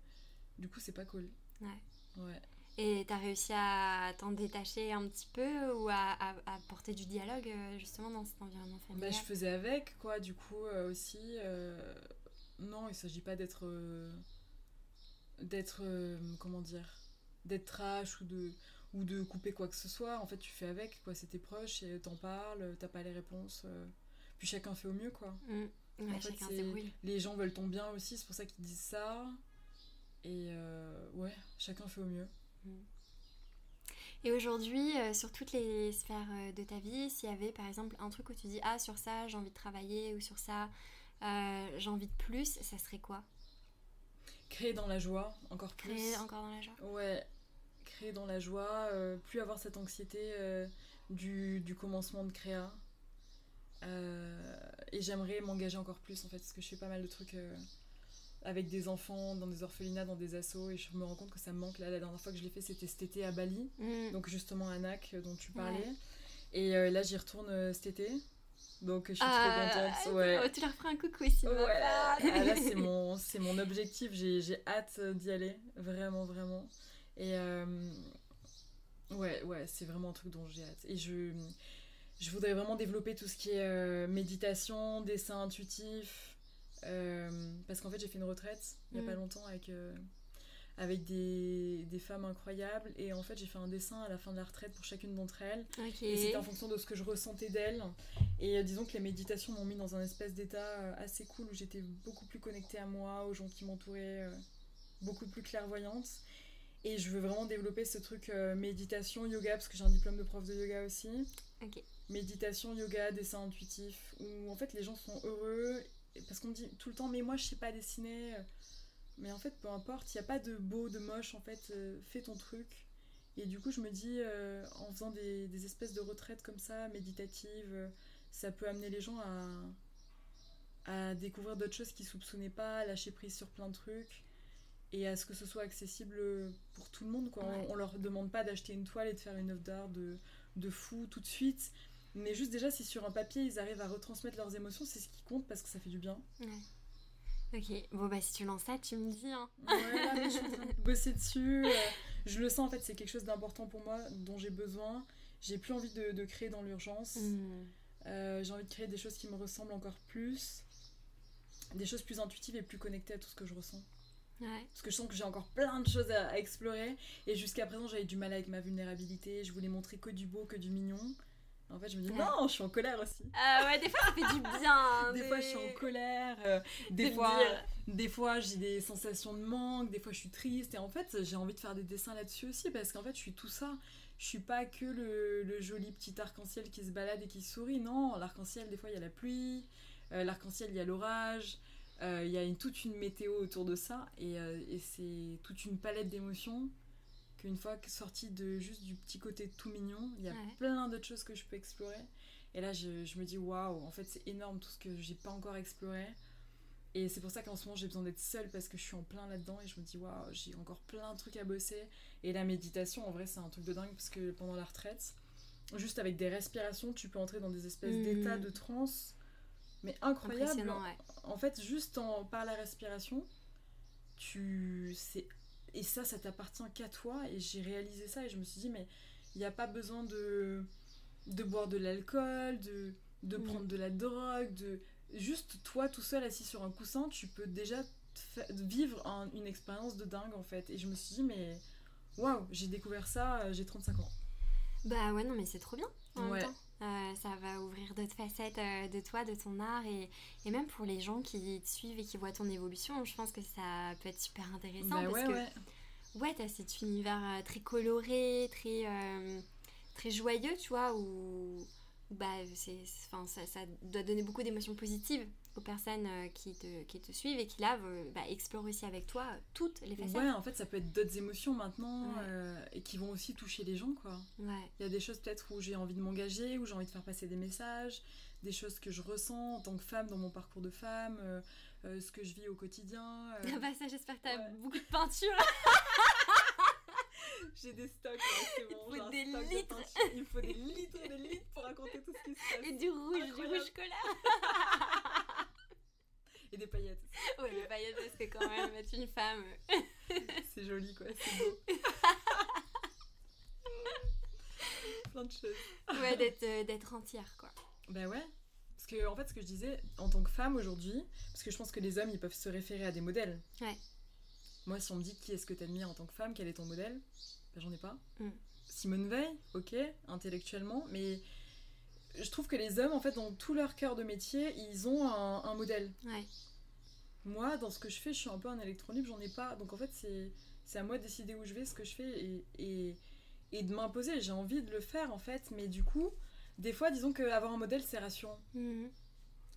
Du coup, c'est pas cool. Ouais. Ouais. Et tu as réussi à t'en détacher un petit peu ou à, à, porter du dialogue justement dans cet environnement familial bah, Je faisais avec, quoi, du coup euh, aussi. Euh, non, il s'agit pas d'être. D'être. comment dire D'être trash ou de, ou de couper quoi que ce soit. En fait, tu fais avec, quoi, c'est tes proches et t'en parles, t'as pas les réponses. puis chacun fait au mieux, quoi. Mmh. en fait, les gens veulent ton bien aussi, c'est pour ça qu'ils disent ça. Et ouais, chacun fait au mieux. Mm. Et aujourd'hui, euh, sur toutes les sphères euh, de ta vie, s'il y avait par exemple un truc où tu dis Ah, sur ça, j'ai envie de travailler, ou sur ça, euh, j'ai envie de plus, ça serait quoi? Créer dans la joie, encore plus. Créer encore dans la joie Ouais, créer dans la joie, plus avoir cette anxiété du, du, commencement de créa. et j'aimerais m'engager encore plus en fait, parce que je fais pas mal de trucs avec des enfants dans des orphelinats, dans des assos, et je me rends compte que ça me manque. Là, la dernière fois que je l'ai fait, c'était cet été à Bali, mm. donc justement à NAC euh, dont tu parlais. Et euh, là, j'y retourne euh, cet été. Donc je suis trop ah, contente. Ouais. tu leur feras un coucou aussi. Ouais. Ah, là, c'est mon, mon objectif. J'ai hâte d'y aller. Vraiment, vraiment. Et ouais, ouais, c'est vraiment un truc dont j'ai hâte. Et je, je voudrais vraiment développer tout ce qui est méditation, dessin intuitif. Euh, parce qu'en fait, j'ai fait une retraite il n'y a pas mm. longtemps avec, euh, avec des, des, femmes incroyables. Et en fait, j'ai fait un dessin à la fin de la retraite pour chacune d'entre elles. Et c'était en fonction de ce que je ressentais d'elles. Et euh, disons que les méditations m'ont mis dans un espèce d'état assez cool où j'étais beaucoup plus connectée à moi, aux gens qui m'entouraient, beaucoup plus clairvoyante. Et je veux vraiment développer ce truc méditation, yoga, parce que j'ai un diplôme de prof de yoga aussi. Méditation, yoga, dessin intuitif, où en fait les gens sont heureux parce qu'on me dit tout le temps, mais moi je sais pas dessiner. Mais en fait, peu importe, il n'y a pas de beau, de moche, en fait, euh, fais ton truc. Et du coup, je me dis, euh, en faisant des, des, espèces de retraites comme ça, méditatives, euh, ça peut amener les gens à, à découvrir d'autres choses qu'ils soupçonnaient pas, à lâcher prise sur plein de trucs, et à ce que ce soit accessible pour tout le monde. Quoi. On, on, leur demande pas d'acheter une toile et de faire une œuvre d'art de, de fou tout de suite. Mais juste déjà, si sur un papier, ils arrivent à retransmettre leurs émotions, c'est ce qui compte parce que ça fait du bien. Ouais. Ok, bon bah si tu lances ça, tu me dis. Hein. Ouais, mais je suis en train de bosser dessus. Euh, je le sens en fait, c'est quelque chose d'important pour moi, dont j'ai besoin. J'ai plus envie de, de créer dans l'urgence. Hmm. Euh, j'ai envie de créer des choses qui me ressemblent encore plus. Des choses plus intuitives et plus connectées à tout ce que je ressens. Ouais. Parce que je sens que j'ai encore plein de choses à, à explorer. Et jusqu'à présent, j'avais du mal avec ma vulnérabilité. Je voulais montrer que du beau, que du mignon. En fait, je me dis non, je suis en colère aussi. Ah ouais, des fois ça fait du bien. des fois je suis en colère, euh, des, fois, des fois j'ai des sensations de manque, des fois je suis triste et en fait j'ai envie de faire des dessins là-dessus aussi parce qu'en fait je suis tout ça. Je suis pas que le, le joli petit arc-en-ciel qui se balade et qui sourit. Non, l'arc-en-ciel des fois il y a la pluie, euh, l'arc-en-ciel il y a l'orage, euh, il y a une, toute une météo autour de ça et, et c'est toute une palette d'émotions qu'une fois sortie de juste du petit côté tout mignon, il y a plein d'autres choses que je peux explorer. Et là, je, je me dis, waouh, en fait, c'est énorme tout ce que j'ai pas encore exploré. Et c'est pour ça qu'en ce moment, j'ai besoin d'être seule parce que je suis en plein là-dedans et je me dis, waouh, j'ai encore plein de trucs à bosser. Et la méditation, en vrai, c'est un truc de dingue parce que pendant la retraite, juste avec des respirations, tu peux entrer dans des espèces Mhm. d'états de transe, mais incroyable. Ouais. En fait, juste en, par la respiration, tu. c'est Et ça, ça t'appartient qu'à toi. Et j'ai réalisé ça et je me suis dit, mais il n'y a pas besoin de, de boire de l'alcool, de, de prendre de la drogue, de. Juste toi tout seul assis sur un coussin, tu peux déjà vivre un- une expérience de dingue en fait. Et je me suis dit, mais waouh, j'ai découvert ça, euh, j'ai 35 ans. Bah ouais, non, mais c'est trop bien en Ouais. même temps. Euh, ça va ouvrir d'autres facettes euh, de toi, de ton art, et, et même pour les gens qui te suivent et qui voient ton évolution, je pense que ça peut être super intéressant Bah parce ouais, que ouais. ouais, t'as cet univers euh, très coloré, très, euh, très joyeux, tu vois, où, bah, c'est, ça, ça doit donner beaucoup d'émotions positives aux personnes euh, qui, te, qui te suivent et qui là veulent, bah, explorent aussi avec toi toutes les facettes. Ouais, en fait, ça peut être d'autres émotions maintenant Ouais. euh, et qui vont aussi toucher les gens, quoi. Ouais. Il y a des choses peut-être où j'ai envie de m'engager, où j'ai envie de faire passer des messages, des choses que je ressens en tant que femme dans mon parcours de femme, euh, euh, ce que je vis au quotidien. euh. Ah bah ça, j'espère que t'as Ouais. beaucoup de peinture. j'ai des stocks, là, c'est Il bon. faut j'ai un des de litres. peinture. Il faut des litres et des litres pour raconter tout ce qui se passe. Et du rouge, du rouge scolaire. Et des paillettes. Ouais, les paillettes, parce que quand même, être une femme. C'est joli, quoi, c'est beau. Plein de choses. Ouais, d'être, euh, d'être entière, quoi. Bah ouais. Parce que, en fait, ce que je disais, en tant que femme aujourd'hui, parce que je pense que les hommes, ils peuvent se référer à des modèles. Ouais. Moi, si on me dit qui est-ce que t'admires en tant que femme, quel est ton modèle, bah j'en ai pas. Mm. Simone Veil, ok, intellectuellement, mais je trouve que les hommes, en fait, dans tout leur cœur de métier, ils ont un, un modèle. Ouais. Moi, dans ce que je fais, je suis un peu un électron libre, j'en ai pas. Donc en fait, c'est à moi de décider où je vais, ce que je fais et, et, et de m'imposer. J'ai envie de le faire, en fait, mais du coup, des fois, disons qu'avoir un modèle, c'est rassurant. Mhm.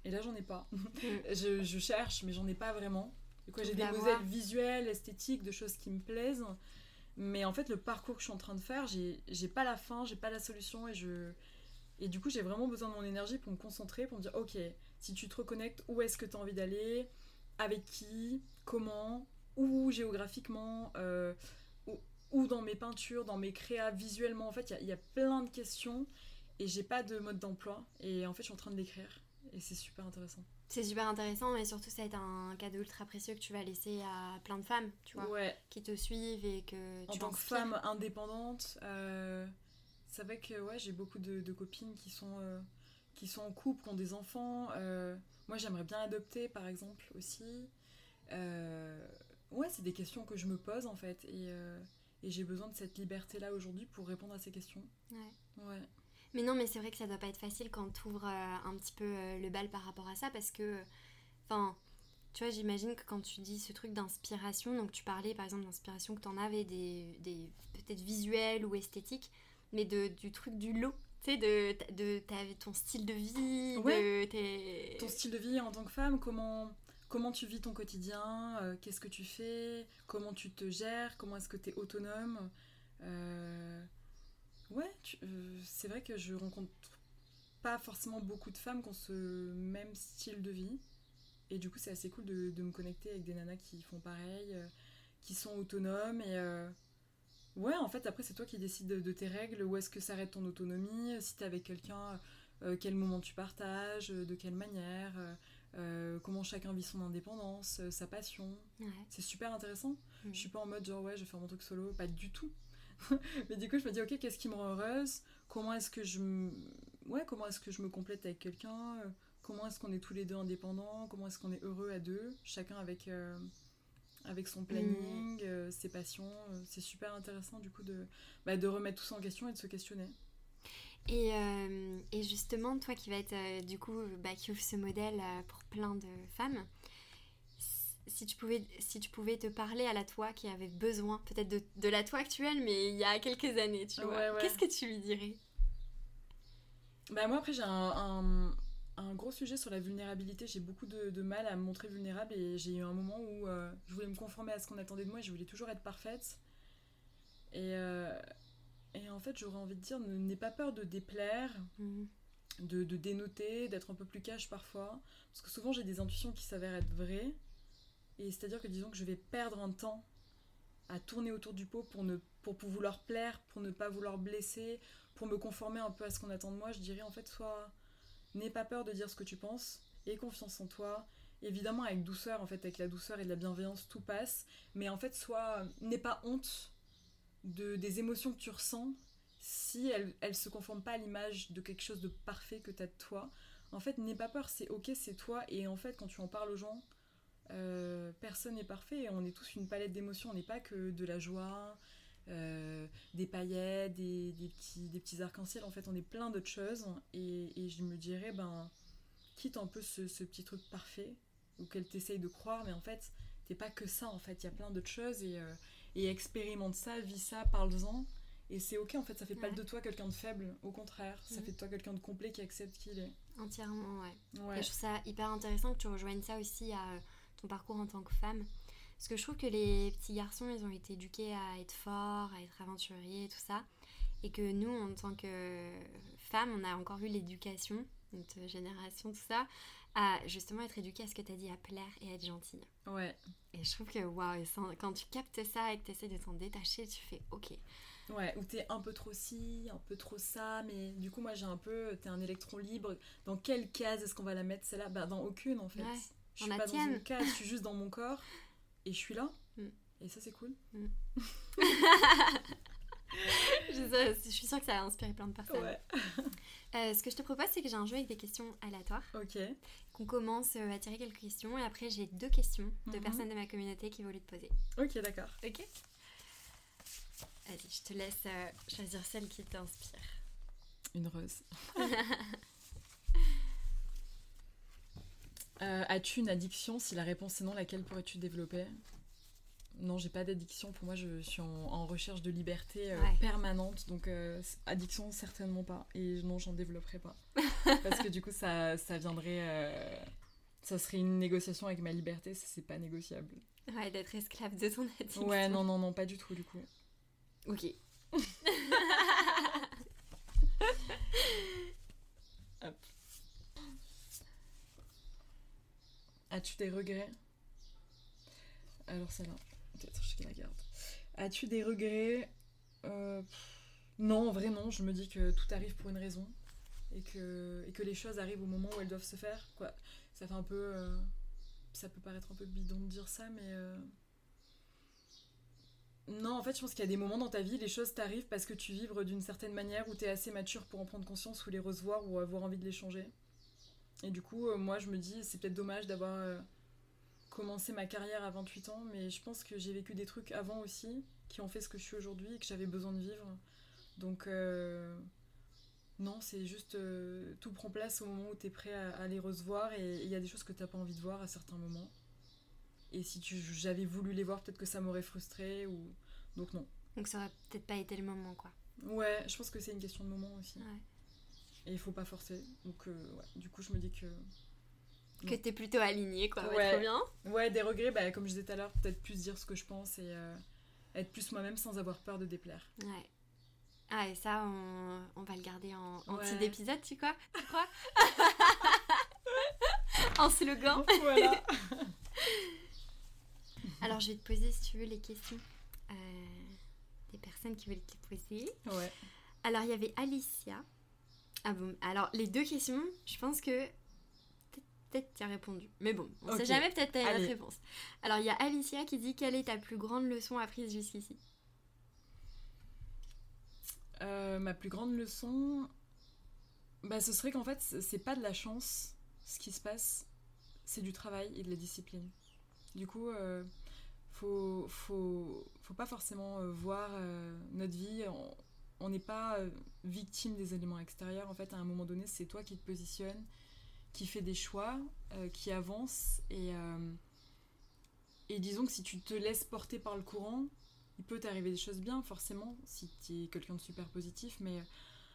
Et là, j'en ai pas. Mm. je, je cherche, mais j'en ai pas vraiment. Du coup, j'ai des modèles visuels, esthétiques, de choses qui me plaisent. Mais en fait, le parcours que je suis en train de faire, j'ai j'ai pas la fin, j'ai pas la solution. Et, je... et du coup, j'ai vraiment besoin de mon énergie pour me concentrer, pour me dire, ok, si tu te reconnectes, où est-ce que tu as envie d'aller? Avec qui? Comment? Où géographiquement? Euh, où, où dans mes peintures, dans mes créas, visuellement En fait, il y a- il y, a plein de questions. Et j'ai pas de mode d'emploi. Et en fait, je suis en train de l'écrire. Et c'est super intéressant. C'est super intéressant, mais surtout, ça va être un cadeau ultra précieux que tu vas laisser à plein de femmes, tu vois, Ouais, qui te suivent et que en tu tant que femme indépendante, euh, c'est vrai que ouais, j'ai beaucoup de, de copines qui sont, euh, qui sont en couple, qui ont des enfants. euh, moi, j'aimerais bien adopter, par exemple, aussi. Euh, ouais, c'est des questions que je me pose, en fait. Et, et j'ai besoin de cette liberté-là aujourd'hui pour répondre à ces questions. Ouais. Ouais. Mais non, mais c'est vrai que ça doit pas être facile quand tu ouvres un petit peu le bal par rapport à ça parce que, enfin, tu vois, j'imagine que quand tu dis ce truc d'inspiration, donc tu parlais par exemple d'inspiration que tu en avais, des, des peut-être visuels ou esthétiques, mais de, du truc du lot, tu sais, de, de, ta- ton style de vie, Ouais. de tes. Ton style de vie en tant que femme, comment, comment tu vis ton quotidien, euh, qu'est-ce que tu fais, comment tu te gères, comment est-ce que tu es autonome. Euh, Ouais, euh, c'est vrai que je rencontre pas forcément beaucoup de femmes qui ont ce même style de vie. Et du coup, c'est assez cool de, de me connecter avec des nanas qui font pareil, euh, qui sont autonomes. Et euh, ouais, en fait, après, c'est toi qui décides de, de tes règles, où est-ce que s'arrête ton autonomie, si t'es avec quelqu'un, euh, quel moment tu partages, euh, de quelle manière, euh, euh, comment chacun vit son indépendance, euh, sa passion. Ouais. C'est super intéressant. Mhm. Je suis pas en mode genre ouais, je vais faire mon truc solo, pas du tout. Mais du coup, je me dis ok, qu'est-ce qui me rend heureuse? Comment est-ce que je me ouais, comment est-ce que je me complète avec quelqu'un? Euh, Comment est-ce qu'on est tous les deux indépendants? Comment est-ce qu'on est heureux à deux? Chacun avec euh, avec son planning, euh, ses passions. Euh, C'est super intéressant du coup de bah, de remettre tout ça en question et de se questionner. Et, euh, et justement, toi qui va être du coup, bah, qui ouvre ce modèle pour plein de femmes, si tu pouvais, si tu pouvais te parler à la toi qui avait besoin, peut-être de, de la toi actuelle, mais il y a quelques années, tu vois, Ouais, ouais. qu'est-ce que tu lui dirais? Bah moi après j'ai un, un, un gros sujet sur la vulnérabilité. J'ai beaucoup de, de mal à me montrer vulnérable et j'ai eu un moment où euh, je voulais me conformer à ce qu'on attendait de moi et je voulais toujours être parfaite. Et, euh, et en fait j'aurais envie de dire n'aie pas peur de déplaire. Mhm. de, de dénoter, d'être un peu plus cash parfois. Parce que souvent j'ai des intuitions qui s'avèrent être vraies. Et c'est-à-dire que disons que je vais perdre un temps à tourner autour du pot pour, ne, pour vouloir plaire, pour ne pas vouloir blesser, pour me conformer un peu à ce qu'on attend de moi. Je dirais en fait, soit n'aie pas peur de dire ce que tu penses, aie confiance en toi. Évidemment, avec douceur, en fait, avec la douceur et de la bienveillance, tout passe. Mais en fait, soit n'aie pas honte de, des émotions que tu ressens si elles ne se conforment pas à l'image de quelque chose de parfait que tu as de toi. En fait, n'aie pas peur, c'est ok, c'est toi. Et en fait, quand tu en parles aux gens, euh, personne n'est parfait. On est tous une palette d'émotions. On n'est pas que de la joie, euh, des paillettes, des, petits, des petits arcs-en-ciel. En fait, on est plein d'autres choses. Et, je me dirais, ben, quitte un peu ce, petit truc parfait, ou qu'elle t'essaye de croire, mais en fait, t'es pas que ça. En fait, il y a plein d'autres choses. Et, euh, et expérimente ça, vis ça, parle-en. Et c'est ok, en fait, ça fait pas de toi quelqu'un de faible, au contraire, ça mhm. fait de toi quelqu'un de complet qui accepte qui il est. Entièrement, ouais. Et je trouve ça hyper intéressant que tu rejoignes ça aussi à ton parcours en tant que femme. Parce que je trouve que les petits garçons, ils ont été éduqués à être forts, à être aventuriers, tout ça. Et que nous, en tant que femmes, on a encore eu l'éducation, notre génération, tout ça, à justement être éduquée à ce que tu as dit, à plaire et à être gentille. Ouais. Et je trouve que, waouh, quand tu captes ça et que tu essaies de t'en détacher, tu fais OK. Ouais, ou t'es un peu trop ci, un peu trop ça, mais du coup, moi j'ai un peu. T'es un électron libre. Dans quelle case est-ce qu'on va la mettre celle-là? Bah, dans aucune en fait. Ouais, je suis pas dans une case, je suis juste dans mon corps et je suis là. Mm. Et ça, c'est cool. Mm. je, suis sûre que ça a inspiré plein de personnes. Ouais. Euh, ce que je te propose, c'est que j'ai un jeu avec des questions aléatoires. Ok. Qu'on commence euh, à tirer quelques questions et après, j'ai deux questions de mhm. personnes de ma communauté qui vont lui te poser. Ok, d'accord. Ok. Vas-y, je te laisse euh, choisir celle qui t'inspire. Une rose. Euh, as-tu une addiction Si la réponse est non, laquelle pourrais-tu développer? Non, j'ai pas d'addiction. Pour moi, je suis en, recherche de liberté euh, permanente. Donc, addiction, certainement pas. Et non, j'en développerai pas. Parce que du coup, ça, ça viendrait. ça serait une négociation avec ma liberté. Ça, c'est pas négociable. Ouais, d'être esclave de ton addiction. Ouais, non, non, non, pas du tout, du coup. Ok. As-tu des regrets? Alors celle-là, peut-être je la garde. As-tu des regrets? Euh, Non, en vrai non. Je me dis que tout arrive pour une raison et que, les choses arrivent au moment où elles doivent se faire. Ça fait un peu... Euh, ça peut paraître un peu bidon de dire ça, mais... Euh, non, en fait, je pense qu'il y a des moments dans ta vie, les choses t'arrivent parce que tu vibres d'une certaine manière où t'es assez mature pour en prendre conscience ou les recevoir ou avoir envie de les changer. Et du coup, euh, moi, je me dis, c'est peut-être dommage d'avoir euh, commencé ma carrière à 28 ans, mais je pense que j'ai vécu des trucs avant aussi qui ont fait ce que je suis aujourd'hui et que j'avais besoin de vivre. Donc, euh, non, c'est juste tout prend place au moment où t'es prêt à, les recevoir et il y a des choses que t'as pas envie de voir à certains moments. Et si j'avais voulu les voir, peut-être que ça m'aurait frustré ou donc non. Donc ça aurait peut-être pas été le moment quoi. Ouais, je pense que c'est une question de moment aussi. Ouais. Et il faut pas forcer. Donc euh, ouais, du coup je me dis que que t'es plutôt aligné quoi, ouais. trop bien. Ouais, des regrets, bah, comme je disais tout à l'heure, peut-être plus dire ce que je pense et euh, être plus moi-même sans avoir peur de déplaire. Ouais. Ah, et ça, on, on va le garder en, en ouais. petit épisode, tu crois? Tu crois? En slogan. Voilà. Alors, je vais te poser, si tu veux, les questions euh, des personnes qui veulent te poser. Ouais. Alors, il y avait Alicia. Ah bon, alors, les deux questions, je pense que peut-être tu as répondu. Mais bon, on ne sait jamais, peut-être tu as une réponse. Alors, il y a Alicia qui dit Quelle est ta plus grande leçon apprise jusqu'ici? Euh, Ma plus grande leçon, bah, ce serait qu'en fait, c'est pas de la chance ce qui se passe, c'est du travail et de la discipline. Du coup, euh, faut, faut, faut pas forcément euh, voir euh, notre vie. On n'est pas euh, victime des éléments extérieurs. En fait, à un moment donné, c'est toi qui te positionnes, qui fais des choix, qui avance. Et, et disons que si tu te laisses porter par le courant, il peut t'arriver des choses bien, forcément, si tu es quelqu'un de super positif. Mais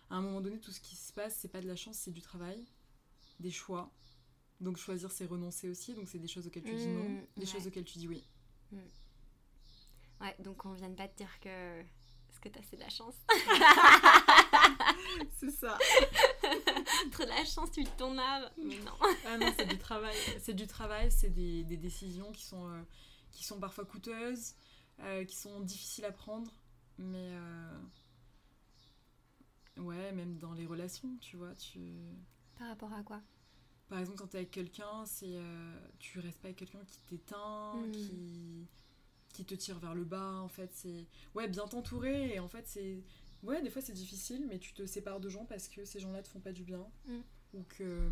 à un moment donné, tout ce qui se passe, c'est pas de la chance, c'est du travail, des choix. Donc choisir, c'est renoncer aussi. Donc c'est des choses auxquelles tu dis non, mmh, des choses auxquelles tu dis oui. Mm. Ouais, donc on vient de pas te dire que. Que t'as assez de la chance c'est ça. Trop de la chance, tu ton âme. Mais non. Ah non, c'est du travail. C'est du travail, c'est des, des, décisions qui sont, euh, qui sont parfois coûteuses, euh, qui sont difficiles à prendre. Mais euh, ouais, même dans les relations, tu vois. Tu... Par rapport à quoi? Par exemple, quand tu es avec quelqu'un, c'est tu restes pas avec quelqu'un qui t'éteint, hmm. qui qui te tire vers le bas en fait c'est ouais bien t'entourer et en fait c'est ouais des fois c'est difficile mais tu te sépares de gens parce que ces gens-là te font pas du bien. Hmm. ou que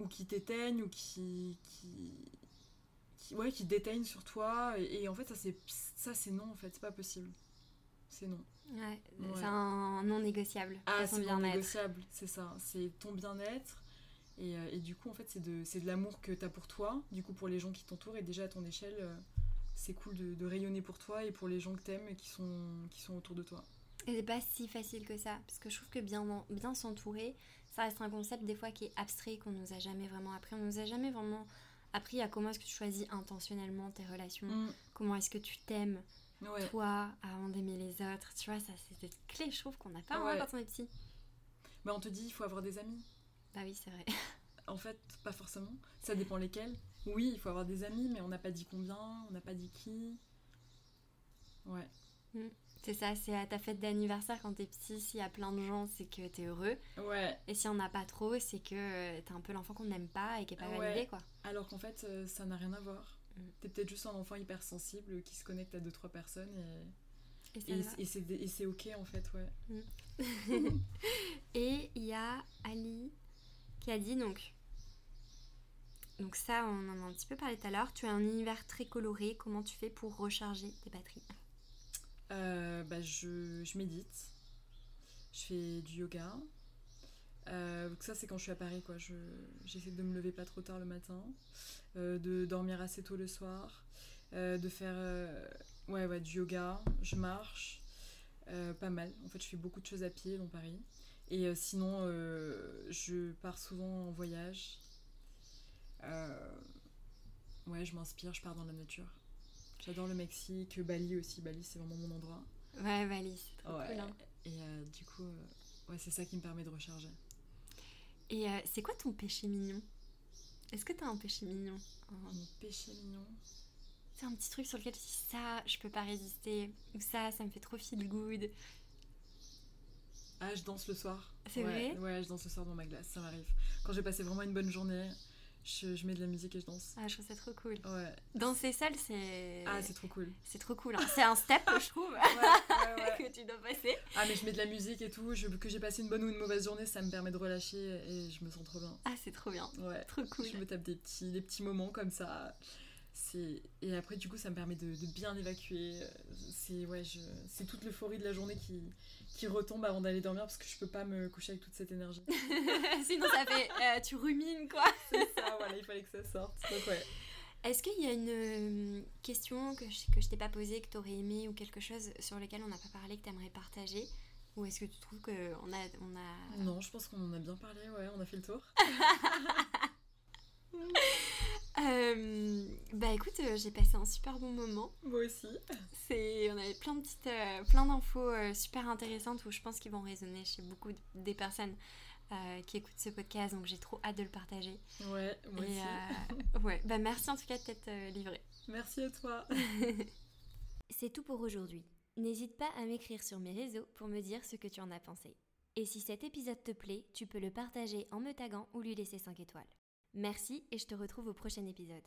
ou qui t'éteignent ou qui, qui, ouais qui déteignent sur toi et, en fait ça c'est ça c'est non en fait c'est pas possible. C'est non. Ouais, c'est un non négociable ah c'est non négociable c'est ça c'est ton bien-être et, euh, et, du coup en fait c'est de c'est de l'amour que tu as pour toi du coup pour les gens qui t'entourent et déjà à ton échelle euh, c'est cool de, de, rayonner pour toi et pour les gens que t'aimes et qui sont qui sont autour de toi et c'est pas si facile que ça parce que je trouve que bien bien s'entourer ça reste un concept des fois qui est abstrait, qu'on nous a jamais vraiment appris. On nous a jamais vraiment appris à comment est-ce que tu choisis intentionnellement tes relations, mm. comment est-ce que tu t'aimes toi avant d'aimer les autres. Tu vois, ça c'est des clés, je trouve, qu'on n'a pas ouais. quand on est petit. Bah, on te dit, il faut avoir des amis. Bah oui, c'est vrai. En fait, pas forcément. Ça dépend lesquels. Oui, il faut avoir des amis, mais on n'a pas dit combien, on n'a pas dit qui. Ouais. Mm. C'est ça, c'est à ta fête d'anniversaire quand t'es petit, s'il y a plein de gens, c'est que t'es heureux. Ouais. Et si on n'a pas trop, c'est que euh, t'es un peu l'enfant qu'on n'aime pas et qui est pas validé, quoi. Alors qu'en fait, euh, ça n'a rien à voir. Mm. T'es peut-être juste un enfant hypersensible qui se connecte à deux, trois personnes et. Et, c'est ok en fait, ouais. Mm. et il y a Ali qui a dit donc. Donc ça, on en a un petit peu parlé tout à l'heure. Tu as un univers très coloré. Comment tu fais pour recharger tes batteries euh, bah, je, je, médite. Je fais du yoga. Euh, ça, c'est quand je suis à Paris, quoi. J'essaie de me lever pas trop tard le matin, euh, de dormir assez tôt le soir, de faire ouais, ouais, du yoga. Je marche pas mal. En fait, je fais beaucoup de choses à pied dans Paris. Et sinon, je pars souvent en voyage. Ouais, je m'inspire, je pars dans la nature. J'adore le Mexique, Bali aussi. Bali, c'est vraiment mon endroit. Ouais, Bali, c'est trop cool. Hein. Et euh, du coup, euh, ouais, c'est ça qui me permet de recharger. Et euh, c'est quoi ton péché mignon? Est-ce que t'as un péché mignon? Mon péché mignon? C'est un petit truc sur lequel tu dis ça, je peux pas résister. Ou ça, ça me fait trop feel good. Ah, je danse le soir. C'est vrai? Ouais, je danse le soir dans ma glace, ça m'arrive. Quand j'ai passé vraiment une bonne journée, je, mets de la musique et je danse. Ah, je trouve ça trop cool. Ouais. Danser seul, c'est. Ah, c'est trop cool. C'est trop cool. Hein. C'est un step, je trouve, que tu dois passer. Ah, mais je mets de la musique et tout. Je, que j'ai passé une bonne ou une mauvaise journée, ça me permet de relâcher et je me sens trop bien. Ah, c'est trop bien. Ouais. Trop cool. Je me tape des petits, des petits moments comme ça. Et après, du coup, ça me permet de, de bien évacuer. C'est ouais, je... toute l'euphorie de la journée qui, qui retombe avant d'aller dormir parce que je peux pas me coucher avec toute cette énergie. Sinon, ça fait. Euh, tu rumines, quoi. C'est ça, voilà, il fallait que ça sorte. Donc, ouais. Est-ce qu'il y a une euh, question que je, que je t'ai pas posée, que tu aurais aimé ou quelque chose sur lequel on n'a pas parlé, que tu aimerais partager? Ou est-ce que tu trouves qu'on a, on a. Non, je pense qu'on en a bien parlé, ouais, on a fait le tour. Euh, bah écoute, euh, j'ai passé un super bon moment. Moi aussi. C'est, on avait plein de petites, euh, plein d'infos super intéressantes où je pense qu'ils vont résonner chez beaucoup des personnes qui écoutent ce podcast. Donc j'ai trop hâte de le partager. Ouais, moi aussi. ouais, bah merci en tout cas de t'être livré. Merci à toi. C'est tout pour aujourd'hui. N'hésite pas à m'écrire sur mes réseaux pour me dire ce que tu en as pensé. Et si cet épisode te plaît, tu peux le partager en me taguant ou lui laisser 5 étoiles. Merci et je te retrouve au prochain épisode.